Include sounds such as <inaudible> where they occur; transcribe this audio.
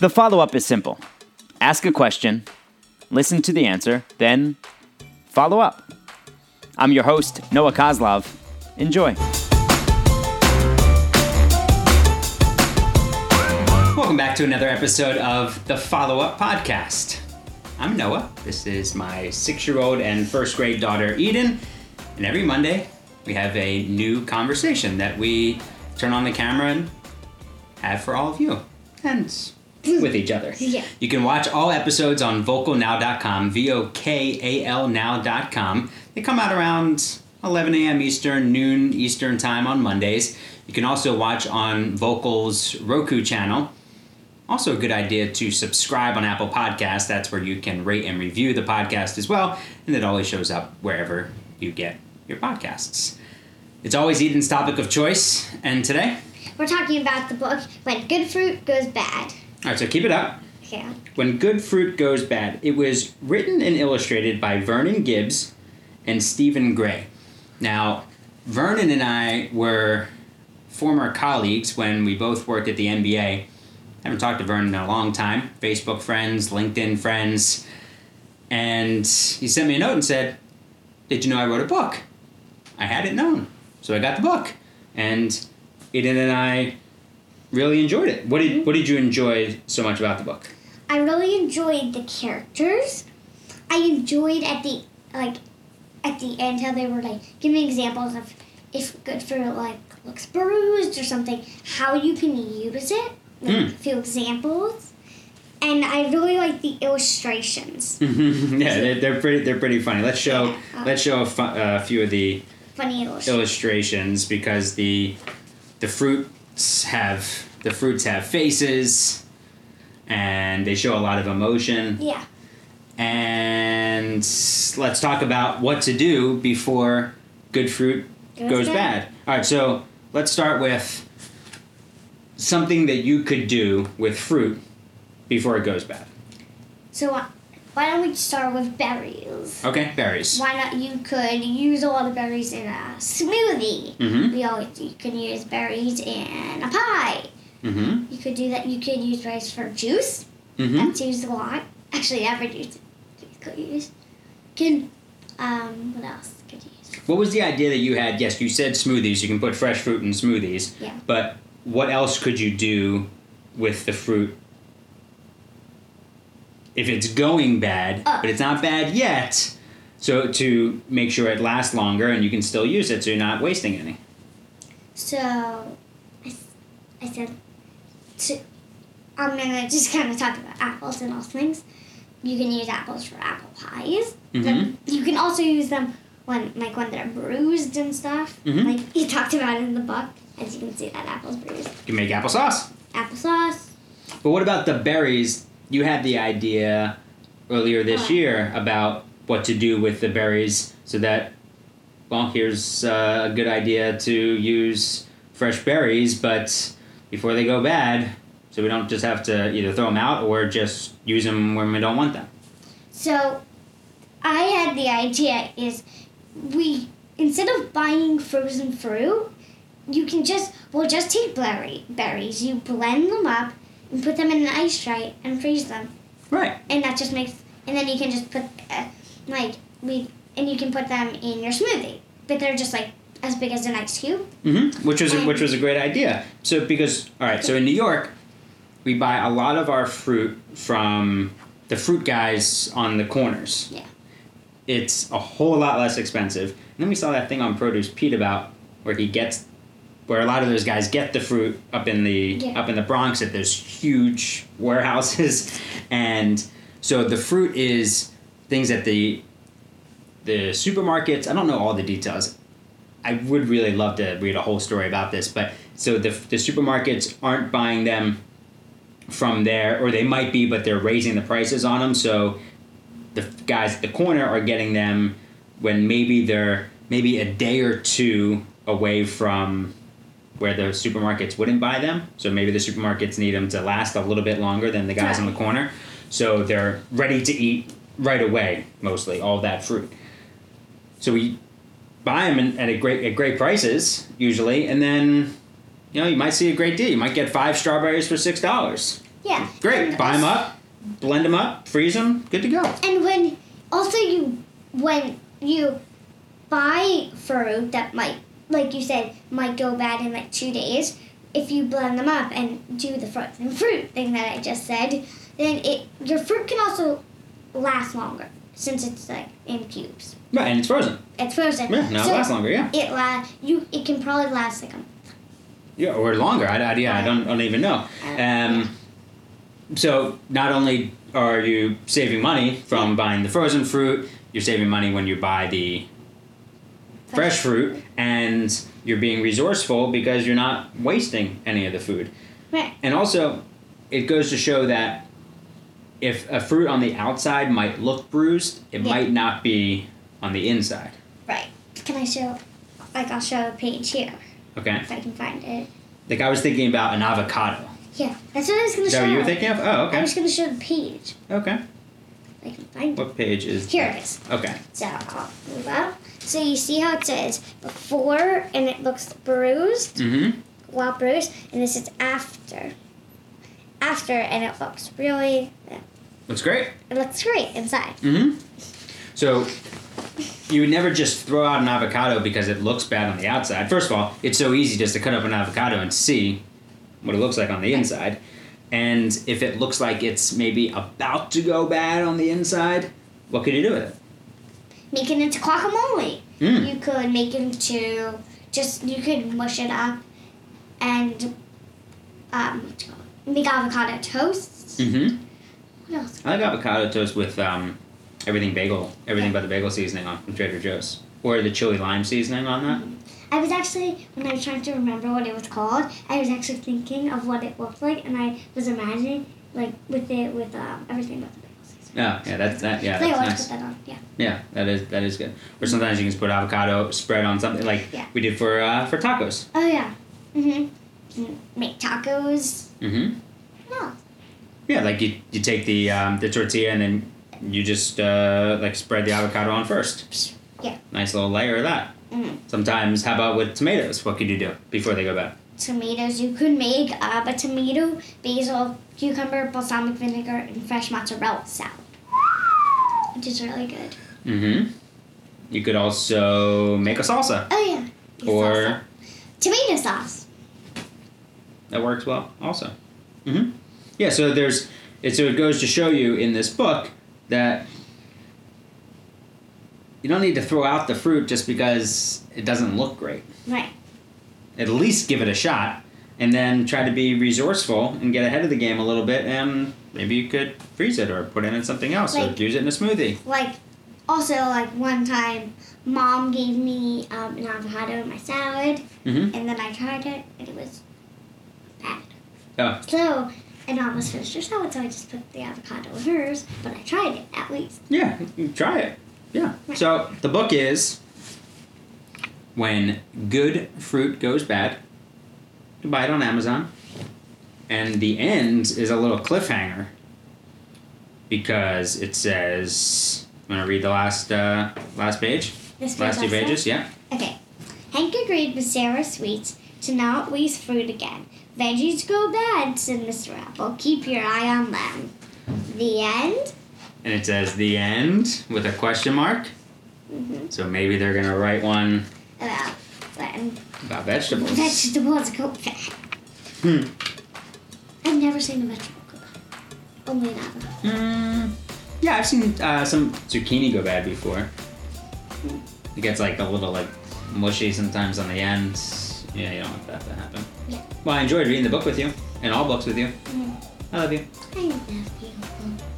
The follow up is simple ask a question, listen to the answer, then follow up. I'm your host, Noah Coslov. Enjoy. Welcome back to another episode of the Follow Up Podcast. I'm Noah. This is my six year old and first grade daughter, Eden. And every Monday, we have a new conversation that we turn on the camera and have for all of you and Mm. with each other. Yeah. You can watch all episodes on vokalnow.com, V O K A L now.com. They come out around 11 a.m. Eastern, noon Eastern time on Mondays. You can also watch on Vokal's Roku channel. Also, a good idea to subscribe on Apple Podcasts. That's where you can rate and review the podcast as well, and it always shows up wherever you get your podcasts. It's always Eden's topic of choice, and today, We're talking about the book When Good Fruit Goes Bad. All right, so keep it up. Okay. When Good Fruit Goes Bad. It was written and illustrated by Vernon Gibbs and Stephen Gray. Now, Vernon and I were former colleagues when we both worked at the NBA. I Haven't talked to Vernon in a long time. Facebook friends, LinkedIn friends. And he sent me a note and said, Did you know I wrote a book? I hadn't known. So I got the book. And Eden and I really enjoyed it. What did, what did you enjoy so much about the book? I really enjoyed the characters. I enjoyed at the like at the end how they were like giving examples of if good for like looks bruised or something, how you can use it. Like Mm. a few examples. And I really like the illustrations. <laughs> yeah, they're, they're pretty. They're pretty funny. Let's show. Yeah. Let's show a fu- uh, few of the Funny illustrations. illustrations because the the fruits have the fruits have faces, and they show a lot of emotion. Yeah. And let's talk about what to do before good fruit Goes goes bad. bad. All right, so let's start with something that you could do with fruit before it goes bad. So uh, why don't we start with berries? Okay, berries. Why not? You could use a lot of berries in a smoothie. Mm-hmm. We always you can use berries in a pie. Mm-hmm. You could do that. You could use rice for juice. Mm-hmm. That's used a lot. Actually, every juice could use. Can um what else could you use? What was the idea that you had? Yes, you said smoothies. You can put fresh fruit in smoothies. Yeah. But what else could you do with the fruit if it's going bad, Uh. but it's not bad yet? So to make sure it lasts longer and you can still use it, so you're not wasting any. So I, I said to I'm gonna just kind of talk about apples and all things. You can use apples for apple pies. Mhm. You can also use them when like when they're bruised and stuff. Mhm. Like you talked about in the book, as you can see that apple's bruised. You can make applesauce. Applesauce. But what about the berries? You had the idea earlier this What? year about what to do with the berries so that, well, here's uh, a good idea to use fresh berries, but before they go bad, so we don't just have to either throw them out or just use them when we don't want them. So I had the idea is we instead of buying frozen fruit, you can just well just take berry berries. You blend them up and put them in an ice tray and freeze them, Right. and that just makes and then you can just put uh, like we and you can put them in your smoothie, but they're just like as big as an ice cube. hmm Which was a, which was a great idea. So because all right, so in New York, we buy a lot of our fruit from the fruit guys on the corners. Yeah. It's a whole lot less expensive. And then we saw that thing on Produce Pete about where he gets where a lot of those guys get the fruit up in the Yeah. up in the Bronx at those huge warehouses <laughs> and so the fruit is things that the the supermarkets I don't know all the details I would really love to read a whole story about this, but so the, the supermarkets aren't buying them from there, or they might be, but they're raising the prices on them. So the guys at the corner are getting them when maybe they're maybe a day or two away from where the supermarkets wouldn't buy them. So maybe the supermarkets need them to last a little bit longer than the guys in the corner. So they're ready to eat right away, mostly all that fruit. So we buy them at a great at great prices usually, and then you know you might see a great deal. You might get five strawberries for six dollars. Yeah. Great. And Buy them up, blend them up, freeze them, good to go. And when also you when you buy fruit that might like you said might go bad in like two days, if you blend them up and do the fruit frozen fruit thing that I just said, then it your fruit can also last longer since it's like in cubes. Right, and it's frozen. It's frozen. Yeah, now so it lasts longer. Yeah, It la- you it can probably last like a yeah, or longer. I, I, yeah, I don't, I don't even know. Um, so not only are you saving money from buying the frozen fruit, you're saving money when you buy the fresh fruit, and you're being resourceful because you're not wasting any of the food. Right. And also, it goes to show that if a fruit on the outside might look bruised, it Yeah. might not be on the inside. Right. Can I show like I'll show a page here Okay. if I can find it. Like I was thinking about an avocado. Yeah, that's what I was gonna Is that show. what you were thinking of? Oh, okay. I was gonna show the page. Okay. I can find it. What page is? Here it is. Okay. So I'll move up. So you see how it says before and it looks bruised, Mm-hmm. well bruised, and this is after. After and it looks really, Looks great. it looks great inside. Mm-hmm. So you would never just throw out an avocado because it looks bad on the outside. First of all, it's so easy just to cut up an avocado and see what it looks like on the inside. And if it looks like it's maybe about to go bad on the inside, what could you do with it? Make it into guacamole. Mm. You could make it into just you could mush it up and um what you call it? make avocado toast. Mm-hmm. What else? I like avocado toast with um, everything bagel, everything but the bagel seasoning on from Trader Joe's, or the chili lime seasoning on that. I was actually when I was trying to remember what it was called, I was actually thinking of what it looked like, and I was imagining like with it with um, everything but the bagel seasoning. Oh, yeah, that's that. Yeah, that's always nice. put that on. Yeah. Yeah, that is that is good. Or sometimes you can just put avocado spread on something like Yeah. we did for uh, for tacos. Oh yeah. Mhm. Mm, Make tacos. Mm-hmm. No. Yeah, like you you take the um, the tortilla and then you just uh, like spread the avocado on first. Yeah. Nice little layer of that. Mm. Sometimes, how about with tomatoes? What could you do before they go bad? Tomatoes. You could make uh, a tomato, basil, cucumber, balsamic vinegar, and fresh mozzarella salad, which is really good. Mm-hmm. You could also make a salsa, Oh yeah. Or salsa. tomato sauce. That works well also. Mm-hmm. Yeah, so there's it. So it goes to show you in this book that you don't need to throw out the fruit just because it doesn't look great. Right. At least give it a shot, and then try to be resourceful and get ahead of the game a little bit, and maybe you could freeze it or put it in something else or use it in a smoothie. Like, also like one time, mom gave me um, an avocado in my salad, Mm-hmm. and then I tried it, and it was bad. Oh, So, and was finished her salad, so I just put the avocado in hers, but I tried it at least. Yeah, you try it. Yeah. Right. So the book is when good fruit goes bad. You buy it on Amazon, and the end is a little cliffhanger because it says. I'm gonna read the last uh, last page. This Last two pages. Yeah. Okay. Hank agreed with Sarah Sweets to not waste fruit again. Veggies go bad, said Mr. Apple. Keep your eye on them. The end? And it says the end with a question mark. Mm-hmm. So maybe they're gonna write one About when about vegetables. vegetables go bad. Hmm. I've never seen a vegetable go bad. Only an avocado. Mm, yeah, I've seen uh, some zucchini go bad before. It gets like a little like mushy sometimes on the ends. Yeah, you don't want that to happen. Well, I enjoyed reading the book with you and all books with you. Mm. I love you. I love you.